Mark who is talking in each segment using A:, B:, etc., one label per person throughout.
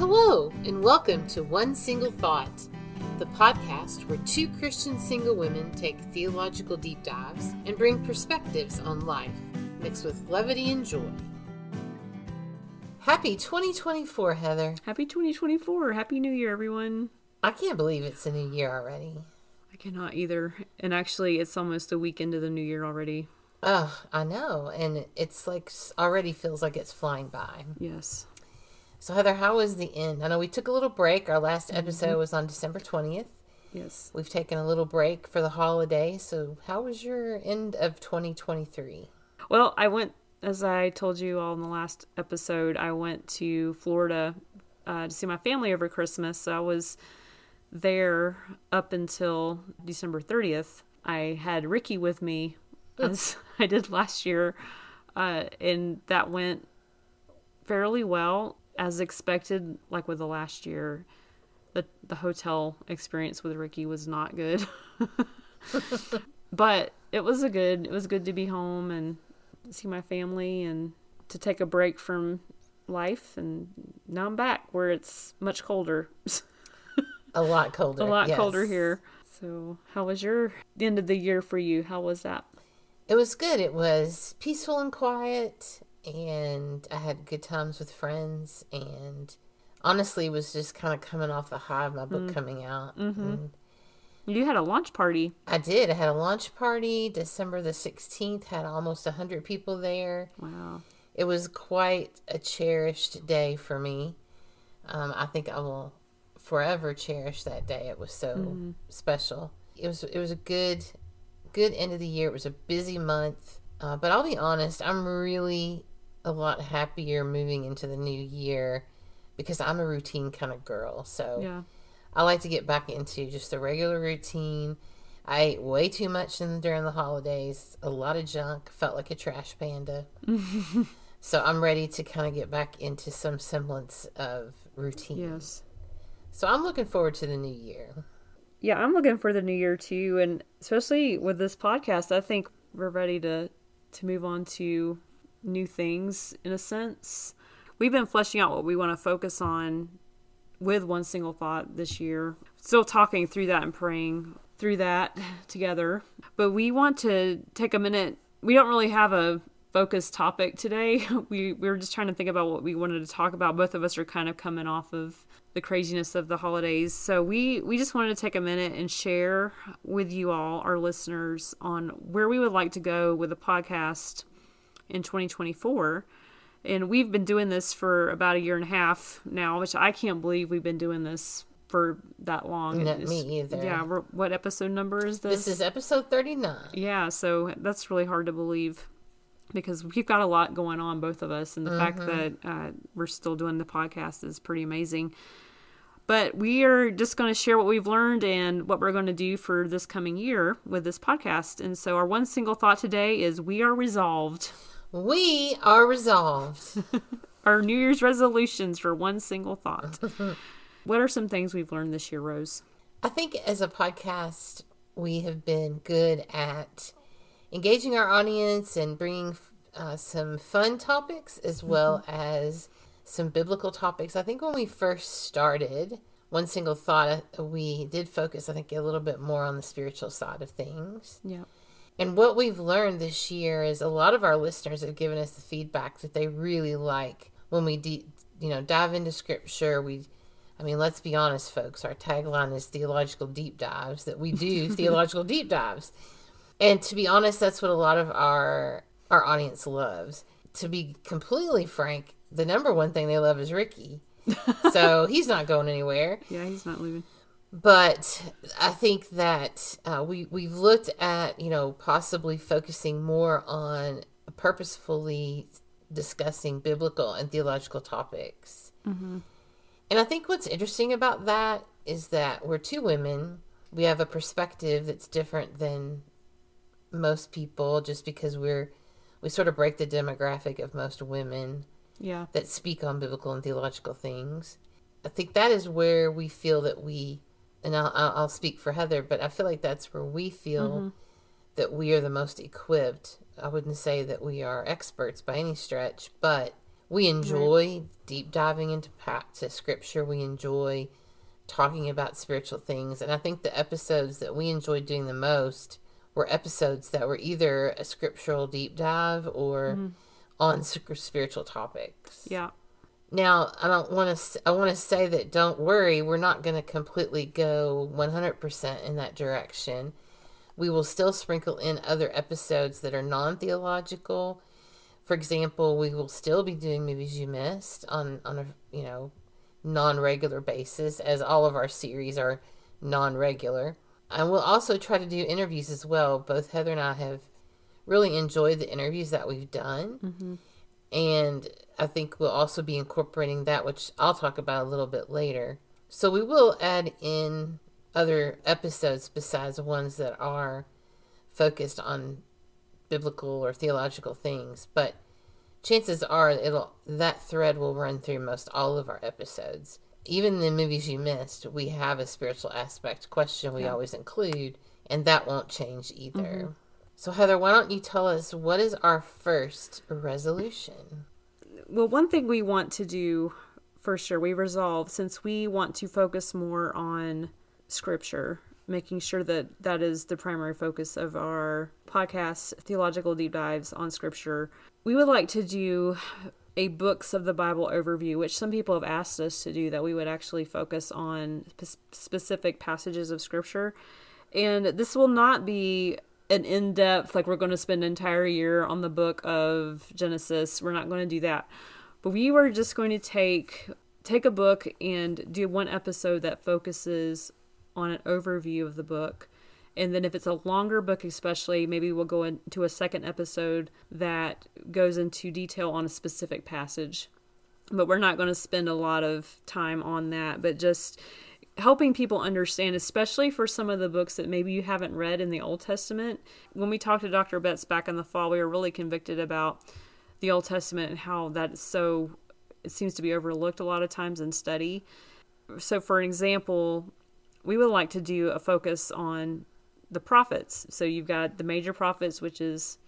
A: Hello, and welcome to One Single Thought, the podcast where two Christian single women take theological deep dives and bring perspectives on life, mixed with levity and joy. Happy 2024, Heather.
B: Happy 2024. Happy New Year, everyone.
A: I can't believe it's a new year already.
B: I cannot either. And actually, it's almost a week into the new year already.
A: Oh, I know. And it's like already feels like it's flying by.
B: Yes.
A: So, Heather, how was the end? I know we took a little break. Our last episode
B: Mm-hmm.
A: was on December 20th.
B: Yes.
A: We've taken a little break for the holiday. So, how was your end of 2023?
B: Well, I went, as I told you all in the last episode, I went to Florida uh, to see my family over Christmas. So I was there up until December 30th. I had Ricky with me, as I did last year, uh, and that went fairly well as expected. Like with the last year, the the hotel experience with Ricky was not good, but it was a good. It was good to be home and see my family and to take a break from life. And now I'm back where it's much colder.
A: A lot colder.
B: a lot
A: yes.
B: colder here. So, how was your end of the year for you? How was that?
A: It was good. It was peaceful and quiet, and I had good times with friends. And honestly, was just kind of coming off the high of my book
B: Mm.
A: coming out.
B: Mm-hmm. You had a launch party.
A: I did. I had a launch party December the 16th, had almost 100 people there.
B: Wow.
A: It was quite a cherished day for me. Um, I think I will forever cherish that day. It was so
B: Mm-hmm.
A: special. It was it was a good good end of the year. It was a busy month, uh, but I'll be honest. I'm really a lot happier moving into the new year because I'm a routine kind of girl. So
B: Yeah.
A: I like to get back into just the regular routine. I ate way too much in, during the holidays, a lot of junk, felt like a trash panda. so I'm ready to kind of get back into some semblance of routine.
B: Yes.
A: So I'm looking forward to the new year.
B: Yeah, I'm looking for the new year too, and especially with this podcast, I think we're ready to to move on to new things in a sense. We've been fleshing out what we want to focus on with one single thought this year. Still talking through that and praying through that together. But we want to take a minute. We don't really have a focused topic today. We we were just trying to think about what we wanted to talk about. Both of us are kind of coming off of the craziness of the holidays. So we we just wanted to take a minute and share with you all our listeners on where we would like to go with the podcast in 2024. And we've been doing this for about a year and a half now, which I can't believe we've been doing this for that long.
A: No,
B: It's-
A: me either.
B: Yeah, what episode number is this?
A: This is episode 39.
B: Yeah, so that's really hard to believe because we've got a lot going on, both of us, and the fact that uh, we're still doing the podcast is pretty amazing. But we are just going to share what we've learned and what we're going to do for this coming year with this podcast. And so, our one single thought today is we are resolved.
A: We are resolved.
B: Our New Year's resolutions for one single thought. what are some things we've learned this year, Rose?
A: I think as a podcast, we have been good at engaging our audience and bringing uh, some fun topics as well as some biblical topics. I think when we first started, one single thought, uh, we did focus, I think, a little bit more on the spiritual side of things.
B: Yeah.
A: And what we've learned this year is a lot of our listeners have given us the feedback that they really like when we, de- you know, dive into scripture. We, I mean, let's be honest, folks. Our tagline is theological deep dives. That we do theological deep dives, and to be honest, that's what a lot of our our audience loves. To be completely frank, the number one thing they love is Ricky. so he's not going anywhere
B: Yeah, he's not leaving.
A: But I think that uh, we we've looked at you know possibly focusing more on purposefully discussing biblical and theological topics. And I think what's interesting about that is that we're two women. We have a perspective that's different than most people, just because we're we sort of break the demographic of most women
B: Yeah.
A: that speak on biblical and theological things. I think that is where we feel that we, and I'll, I'll speak for Heather, but I feel like that's where we feel mm-hmm. that we are the most equipped. I wouldn't say that we are experts by any stretch, but We enjoy deep diving into to scripture. We enjoy talking about spiritual things, and I think the episodes that we enjoyed doing the most were episodes that were either a scriptural deep dive or mm-hmm. on sc- spiritual topics.
B: Yeah.
A: Now, I don't want to. I want to say that don't worry, we're not going to completely go 100% in that direction. We will still sprinkle in other episodes that are non-theological. For example, we will still be doing movies you missed on on a you know non-regular basis, as all of our series are non-regular. And we'll also try to do interviews as well. Both Heather and I have really enjoyed the interviews that we've done mm-hmm. And I think we'll also be incorporating that, which I'll talk about a little bit later. So we will add in other episodes besides the ones that are focused on biblical or theological things, but chances are it'll that thread will run through most all of our episodes. Even the movies you missed, we have a spiritual aspect question we always include, and that won't change either. Mm-hmm. So Heather, why don't you tell us what is our first resolution?
B: Well, one thing we want to do for sure, we resolve since we want to focus more on scripture, making sure that that is the primary focus of our podcast, theological deep dives on scripture. We would like to do a books of the Bible overview, which some people have asked us to do, that we would actually focus on spe- specific passages of scripture. And this will not be an in-depth like we're going to spend an entire year on the book of Genesis. We're not going to do that. But we were just going to take take a book and do one episode that focuses on an overview of the book. And then if it's a longer book especially, maybe we'll go into a second episode that goes into detail on a specific passage. But we're not going to spend a lot of time on that, but just helping people understand, especially for some of the books that maybe you haven't read in the Old Testament. When we talked to Dr. Betts back in the fall, we were really convicted about the Old Testament and how that is so, it seems to be overlooked a lot of times in study. So, for an example, we would like to do a focus on the prophets. So, you've got the major prophets, which is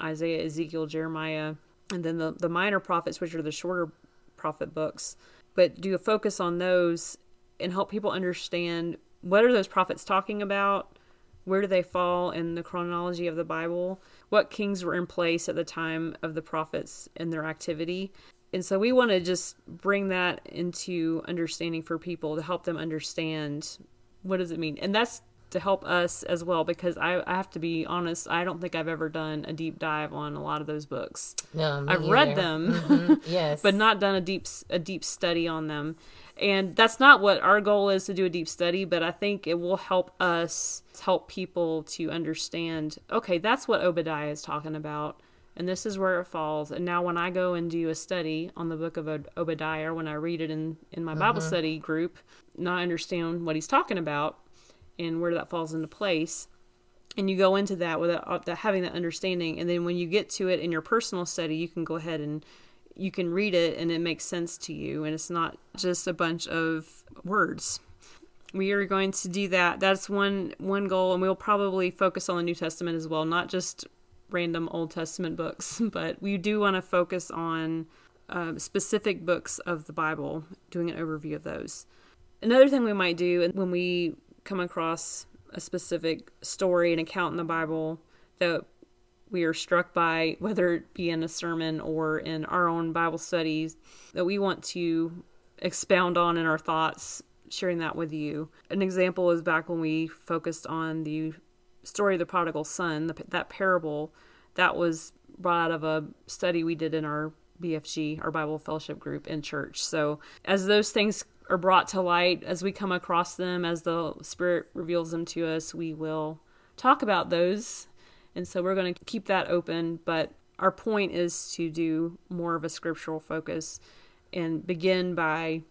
B: Isaiah, Ezekiel, Jeremiah, and then the, the minor prophets, which are the shorter prophet books. But do a focus on those and help people understand what are those prophets talking about where do they fall in the chronology of the bible what kings were in place at the time of the prophets and their activity. And so we want to just bring that into understanding for people to help them understand what does it mean. And that's to help us as well because I, I have to be honest i don't think i've ever done a deep dive on a lot of those books
A: No,
B: i've read
A: either.
B: them
A: Mhm, Yes,
B: but not done a deep a deep study on them. And that's not what our goal is to do a deep study, but I think it will help us help people to understand, okay, that's what Obadiah is talking about and this is where it falls. And now when I go and do a study on the book of Obadiah or when I read it in in my Bible study group, now I understand what he's talking about and where that falls into place. And you go into that without uh, having that understanding and then when you get to it in your personal study you can go ahead and you can read it and it makes sense to you and it's not just a bunch of words. We are going to do that. That's one one goal and we'll probably focus on the new testament as well not just random old testament books but we do want to focus on uh, specific books of the bible doing an overview of those. Another thing we might do when we come across a specific story, an account in the Bible that we are struck by, whether it be in a sermon or in our own Bible studies, that we want to expound on in our thoughts, sharing that with you. An example is back when we focused on the story of the prodigal son, the, that parable that was brought out of a study we did in our BFG, our Bible Fellowship group in church. So, as those things are brought to light, as we come across them, as the Spirit reveals them to us, we will talk about those. And so, we're going to keep that open. But our point is to do more of a scriptural focus and begin by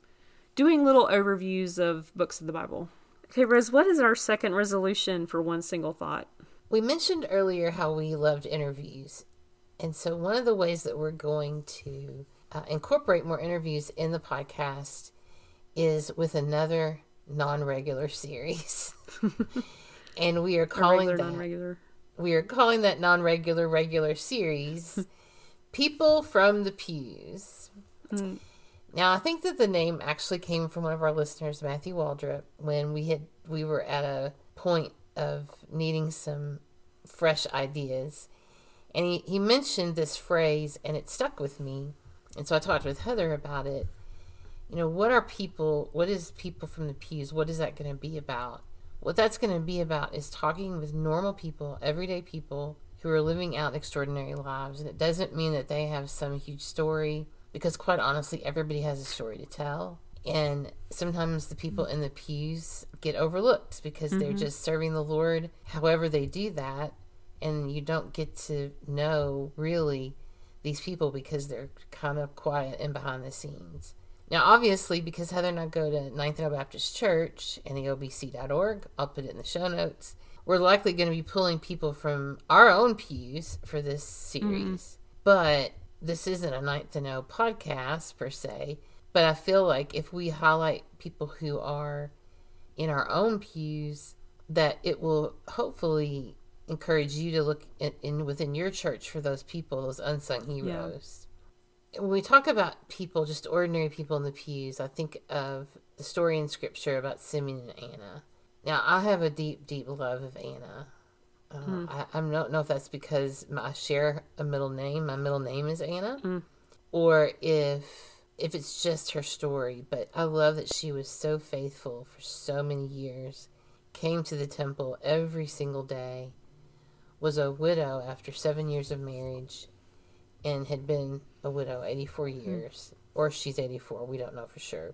B: doing little overviews of books of the Bible. Okay, Rose, what is our second resolution for one single thought?
A: We mentioned earlier how we loved interviews. And so, one of the ways that we're going to uh, incorporate more interviews in the podcast is with another non regular series. and we are calling
B: regular,
A: that,
B: non-regular.
A: we are calling that non regular regular series People from the Pews.
B: Mm.
A: Now, I think that the name actually came from one of our listeners, Matthew Waldrop, when we had we were at a point of needing some fresh ideas. And he, he mentioned this phrase and it stuck with me. And so I talked with Heather about it. You know, what are people, what is people from the pews? What is that going to be about? What that's going to be about is talking with normal people, everyday people who are living out extraordinary lives. And it doesn't mean that they have some huge story, because quite honestly, everybody has a story to tell. And sometimes the people in the pews get overlooked because they're mm-hmm. just serving the Lord however they do that. And you don't get to know really these people because they're kind of quiet and behind the scenes. Now, obviously, because Heather and I go to Ninth and O Baptist Church and the obc.org, I'll put it in the show notes. We're likely going to be pulling people from our own pews for this series. Mm-hmm. But this isn't a Ninth and O podcast per se. But I feel like if we highlight people who are in our own pews, that it will hopefully encourage you to look in, in within your church for those people, those unsung heroes. When we talk about people, just ordinary people in the pews, I think of the story in Scripture about Simeon and Anna. Now, I have a deep, deep love of Anna. Uh, I, I don't know if that's because I share a middle name. My middle name is Anna, or if if it's just her story. But I love that she was so faithful for so many years, came to the temple every single day, was a widow after seven years of marriage, and had been a widow 84 mm-hmm. years. Or she's 84, we don't know for sure.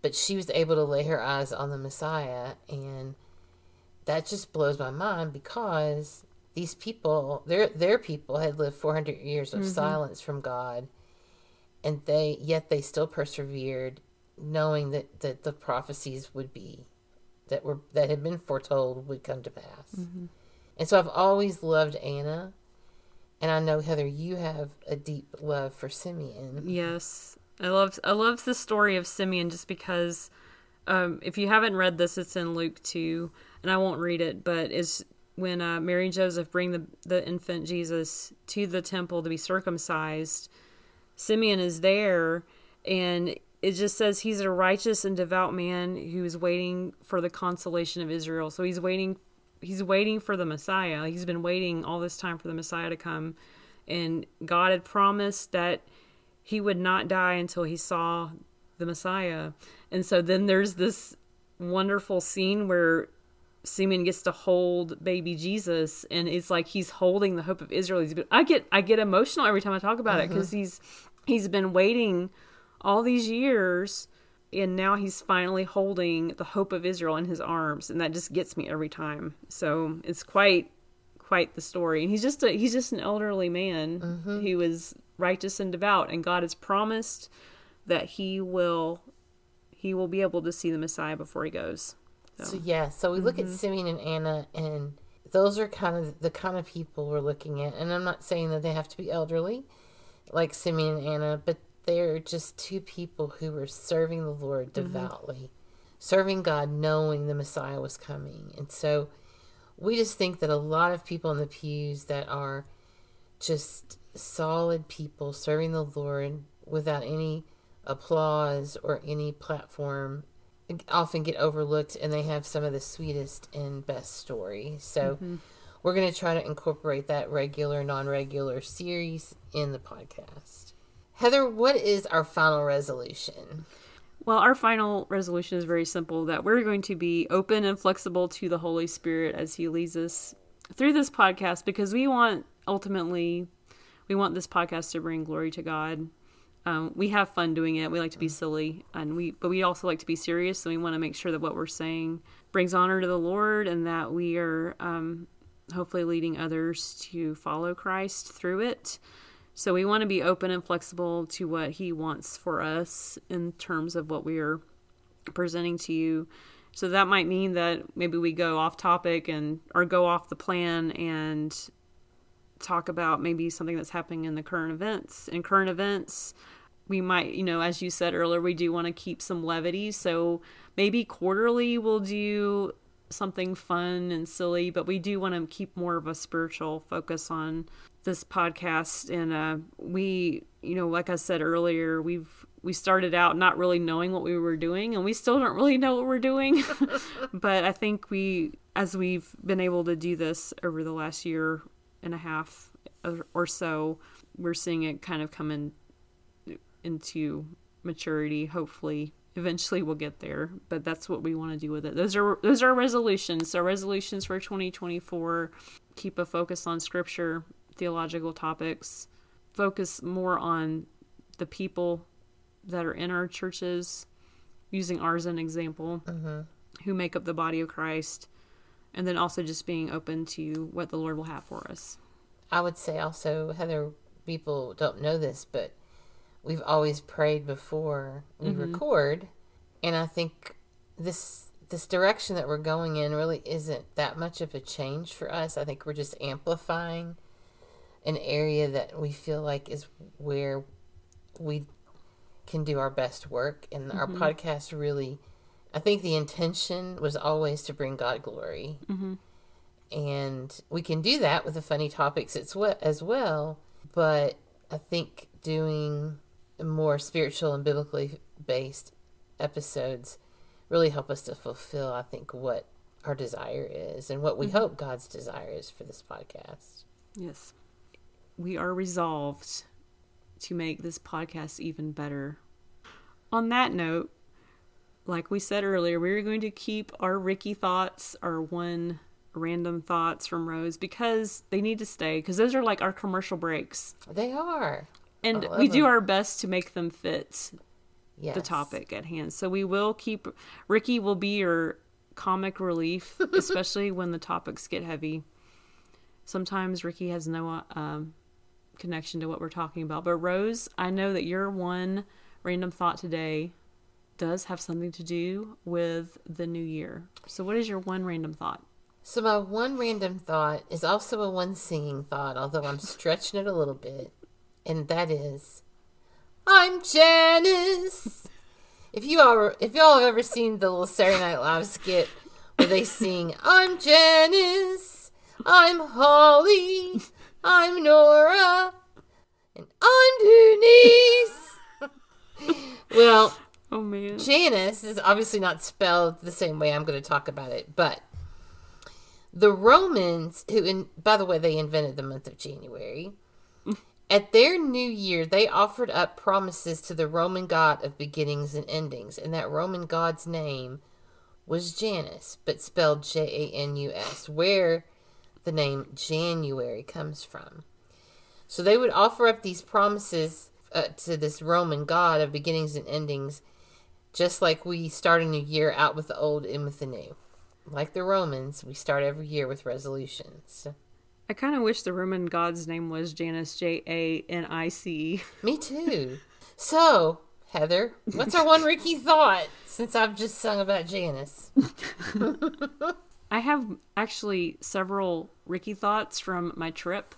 A: But she was able to lay her eyes on the Messiah, and that just blows my mind because these people, their their people, had lived 400 years of mm-hmm. silence from God, and they yet they still persevered, knowing that that the prophecies would be that were that had been foretold would come to pass. Mm-hmm. And so I've always loved Anna, and I know Heather, you have a deep love for Simeon.
B: Yes, I love I love the story of Simeon just because um, if you haven't read this, it's in Luke two, and I won't read it, but it's when uh, Mary and Joseph bring the the infant Jesus to the temple to be circumcised. Simeon is there, and it just says he's a righteous and devout man who is waiting for the consolation of Israel. So he's waiting he's waiting for the Messiah. He's been waiting all this time for the Messiah to come. And God had promised that he would not die until he saw the Messiah. And so then there's this wonderful scene where Simeon gets to hold baby Jesus and it's like he's holding the hope of Israel. He's been, I get I get emotional every time I talk about it mm-hmm. because he's he's been waiting all these years and now he's finally holding the hope of Israel in his arms and that just gets me every time. So it's quite quite the story. And he's just a he's just an elderly man mm-hmm. who is righteous and devout and God has promised that he will he will be able to see the Messiah before he goes.
A: So yeah, so we look at mm-hmm. Simeon and Anna, and those are kind of the kind of people we're looking at. And I'm not saying that they have to be elderly, like Simeon and Anna, but they're just two people who were serving the Lord mm-hmm. devoutly, serving God, knowing the Messiah was coming. And so we just think that a lot of people in the pews that are just solid people serving the Lord without any applause or any platform often get overlooked and they have some of the sweetest and best stories. So mm-hmm. we're going to try to incorporate that regular, non regular series in the podcast. Heather, what is our final resolution?
B: Well, our final resolution is very simple that we're going to be open and flexible to the Holy Spirit as he leads us through this podcast because we want ultimately we want this podcast to bring glory to God. Um, we have fun doing it. We like to be silly, and we but we also like to be serious. So we want to make sure that what we're saying brings honor to the Lord, and that we are um, hopefully leading others to follow Christ through it. So we want to be open and flexible to what He wants for us in terms of what we are presenting to you. So that might mean that maybe we go off topic and or go off the plan and talk about maybe something that's happening in the current events. In current events, we might, you know, as you said earlier, we do want to keep some levity. So maybe quarterly we'll do something fun and silly, but we do want to keep more of a spiritual focus on this podcast. And uh, we, you know, like I said earlier, we've we started out not really knowing what we were doing and we still don't really know what we're doing. But i think we as we've been able to do this over the last year and a half or so we're seeing it kind of come in into maturity. Hopefully eventually we'll get there but that's what we want to do with it. Those are those are resolutions. So resolutions for 2024 keep a focus on scripture theological topics focus more on the people that are in our churches using ours as an example
A: Mm-hmm.
B: who make up the body of christ and then also just being open to what the lord will have for us
A: I would say also, Heather, people don't know this, but we've always prayed before we record, and I think this this direction that we're going in really isn't that much of a change for us. I think we're just amplifying an area that we feel like is where we can do our best work, and our mm-hmm. podcast really. I think the intention was always to bring God glory. Mm-hmm. And we can do that with the funny topics as well, but i think doing more spiritual and biblically based episodes really help us to fulfill i think what our desire is and what we mm-hmm. hope god's desire is for this podcast.
B: Yes. We are resolved to make this podcast even better. On that note, like we said earlier, we're going to keep our Ricky thoughts, our one random thoughts from Rose, because they need to stay, because those are like our commercial breaks.
A: they are
B: And we do
A: them.
B: our best to make them fit
A: yes
B: the topic at hand. So we will keep Ricky will be your comic relief, especially when the topics get heavy. Sometimes Ricky has no um, connection to what we're talking about, but Rose, I know that your one random thought today does have something to do with the new year. So what is your one random thought?
A: so my one random thought is also a one singing thought although i'm stretching it a little bit and that is i'm janice if you all if y'all have ever seen the little saturday night live skit where they sing i'm janice i'm holly i'm nora. And i'm denise well
B: Oh man.
A: Janus is obviously not spelled the same way I'm going to talk about it, but the Romans, who, in, by the way, they invented the month of January, at their new year, they offered up promises to the Roman god of beginnings and endings, and that Roman god's name was Janus, but spelled J A N U S, where the name January comes from. So they would offer up these promises uh, to this Roman god of beginnings and endings, just like we start a new year out with the old, and with the new. Like the Romans, we start every year with resolutions.
B: I kind of wish the Roman god's name was Janice J A N I C.
A: Me too. So, Heather, what's our one Ricky thought since I've just sung about Janice?
B: I have actually several Ricky thoughts from my trip,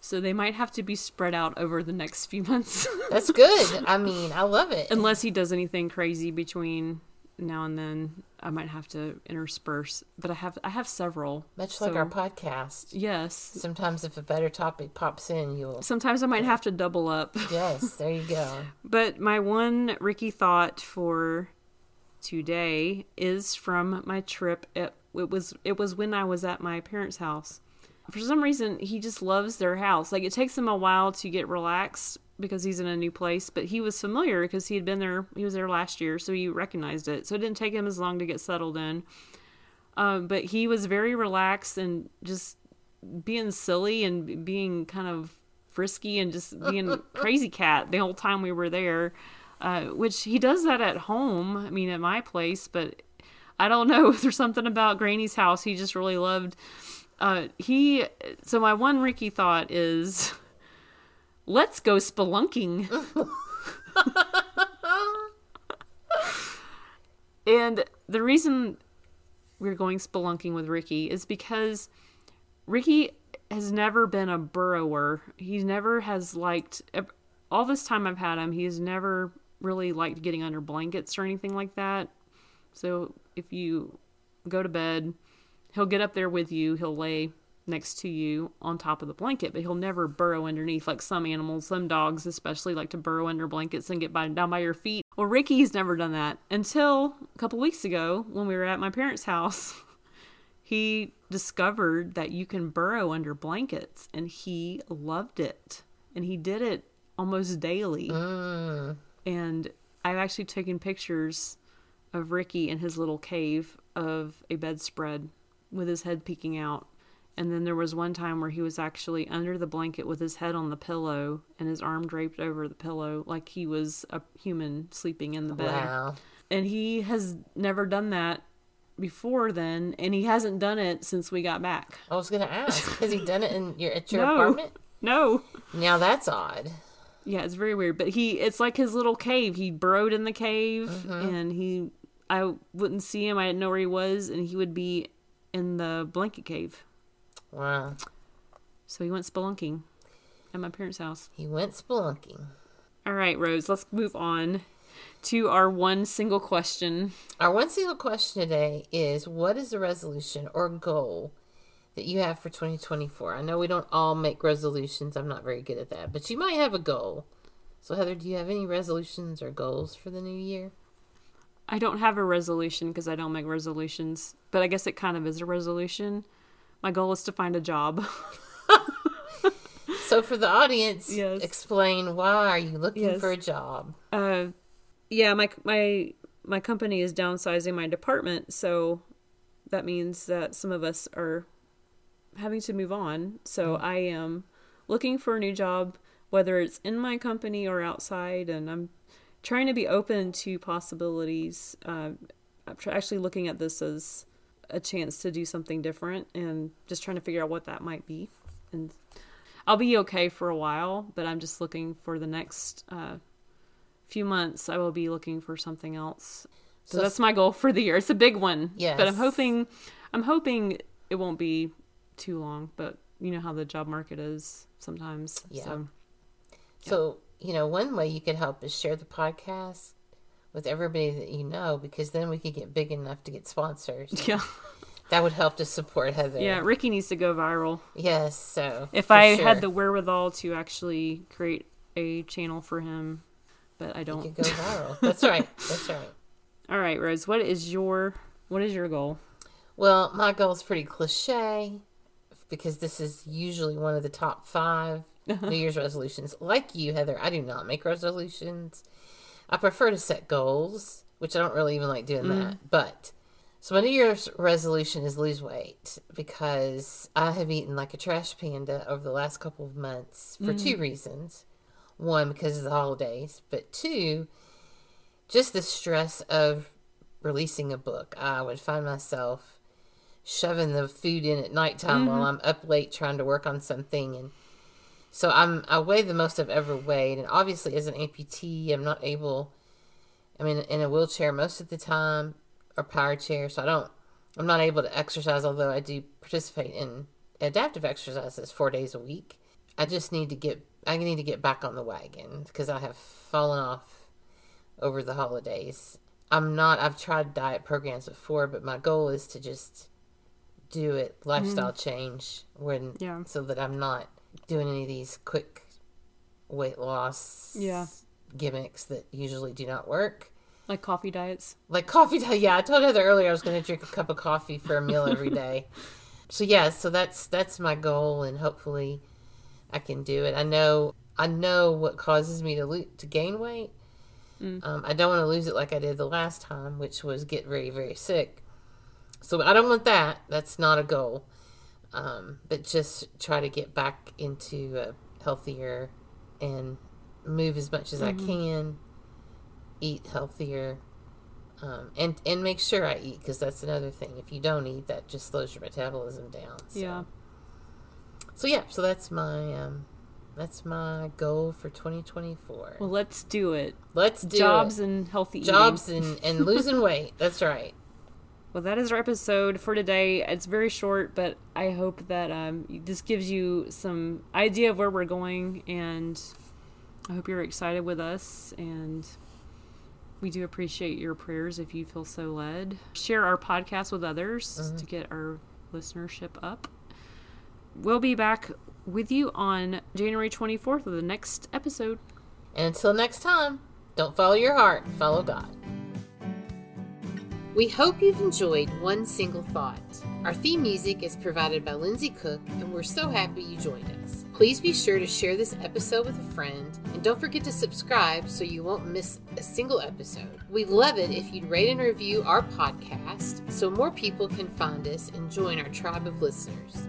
B: so they might have to be spread out over the next few months.
A: That's good. I mean, I love it.
B: Unless he does anything crazy between now and then, I might have to intersperse. But I have I have several.
A: Much like our podcast.
B: Yes.
A: Sometimes if a better topic pops in, you'll.
B: Sometimes I might have to double up.
A: Yes, there you go.
B: But my one Ricky thought for today is from my trip. It, it was it was when I was at my parents' house. For some reason, he just loves their house. Like it takes him a while to get relaxed because he's in a new place, but he was familiar because he had been there. He was there last year, so he recognized it. So it didn't take him as long to get settled in. Um, but he was very relaxed and just being silly and being kind of frisky and just being crazy cat the whole time we were there. Uh, which he does that at home. I mean, at my place, but I don't know. There's something about Granny's house he just really loved. Uh, he so my one Ricky thought is, let's go spelunking. and the reason we're going spelunking with Ricky is because Ricky has never been a burrower. He never has liked all this time I've had him. He's never really liked getting under blankets or anything like that. So if you go to bed, he'll get up there with you. He'll lay next to you on top of the blanket, but he'll never burrow underneath like some animals, some dogs especially like to burrow under blankets and get by, down by your feet. Well, Ricky's never done that until a couple weeks ago when we were at my parents' house. he discovered that you can burrow under blankets and he loved it. And he did it almost daily.
A: Mm.
B: And I've actually taken pictures of Ricky in his little cave of a bedspread with his head peeking out. And then there was one time where he was actually under the blanket with his head on the pillow and his arm draped over the pillow like he was a human sleeping in the bed.
A: Wow.
B: And he has never done that before then, and he hasn't done it since we got back.
A: I was gonna ask, has he done it in your at your
B: No.
A: apartment?
B: No.
A: Now that's odd.
B: Yeah, it's very weird. But he, it's like his little cave. He burrowed in the cave, mm-hmm. and he, I wouldn't see him. I didn't know where he was, and he would be in the blanket cave.
A: Wow.
B: So he went spelunking at my parents' house.
A: He went spelunking.
B: All right, Rose, let's move on to our one single question.
A: Our one single question today is what is the resolution or goal that you have for 2024? I know we don't all make resolutions. I'm not very good at that, but you might have a goal. So, Heather, do you have any resolutions or goals for the new year?
B: I don't have a resolution because I don't make resolutions, but I guess it kind of is a resolution. My goal is to find a job.
A: So, for the audience,
B: Yes.
A: explain why are you looking
B: Yes.
A: for a job?
B: Uh, yeah, my my my company is downsizing my department, so that means that some of us are having to move on. So I am looking for a new job, whether it's in my company or outside, and I'm trying to be open to possibilities. Uh, actually looking at this as a chance to do something different, and just trying to figure out what that might be. And I'll be okay for a while, but I'm just looking for the next. Uh, few months I will be looking for something else. So,
A: So-
B: that's my goal for the year. It's a big one.
A: Yes.
B: But I'm hoping I'm hoping it won't be too long, but you know how the job market is sometimes.
A: Yeah.
B: So
A: So, you know, one way you could help is share the podcast with everybody that you know because then we could get big enough to get sponsors.
B: yeah.
A: That would help to support Heather.
B: Yeah, Ricky needs to go viral.
A: Yes. So,
B: If I
A: sure,
B: had the wherewithal to actually create a channel for him, but I don't.
A: could go viral. That's right. That's right.
B: All right, Rose, what is your what is your goal?
A: Well, my goal is pretty cliche because this is usually one of the top 5 New uh-huh. Year's resolutions. Like you, Heather, I do not make resolutions. I prefer to set goals, which I don't really even like doing that. Mm-hmm. But so my New Year's resolution is lose weight because I have eaten like a trash panda over the last couple of months for two mm-hmm. reasons. One, because of the holidays, but two, just the stress of releasing a book. I would find myself shoving the food in at nighttime while mm-hmm. I'm up late trying to work on something and so I'm I weigh the most I've ever weighed and obviously as an amputee I'm not able I'm in, in a wheelchair most of the time or power chair so I don't I'm not able to exercise although I do participate in adaptive exercises 4 days a week. I just need to get I need to get back on the wagon because I have fallen off over the holidays. I'm not I've tried diet programs before but my goal is to just do it lifestyle mm-hmm. change when
B: Yeah.
A: so that I'm not doing any of these quick weight loss
B: Yeah.
A: gimmicks that usually do not work.
B: Like coffee diets?
A: Like coffee diet. yeah. I told Heather earlier I was going to drink a cup of coffee for a meal every day. so yeah, so that's that's my goal, and hopefully I can do it. I know I know what causes me to lo- to gain weight. Um, I don't want to lose it like I did the last time, which was get very very sick. So I don't want that. That's not a goal. Um, but just try to get back into a healthier and move as much as I can, eat healthier, um, and and make sure I eat because that's another thing. If you don't eat, that just slows your metabolism down. So.
B: Yeah.
A: So yeah, so that's my um, that's my goal for 2024.
B: Well, let's do it.
A: Let's do
B: Jobs
A: it.
B: and healthy
A: jobs
B: eating.
A: and and losing weight. That's right.
B: Well, that is our episode for today. It's very short, but I hope that um, this gives you some idea of where we're going, and I hope you're excited with us. And we do appreciate your prayers if you feel so led. Share our podcast with others to get our listenership up. we'll be back with you on January 24th with the next episode.
A: And until next time, don't follow your heart, follow God. We hope you've enjoyed One Single Thought. Our theme music is provided by Lindsay Cook, and we're so happy you joined us. Please be sure to share this episode with a friend, and don't forget to subscribe so you won't miss a single episode. We'd love it if you'd rate and review our podcast so more people can find us and join our tribe of listeners.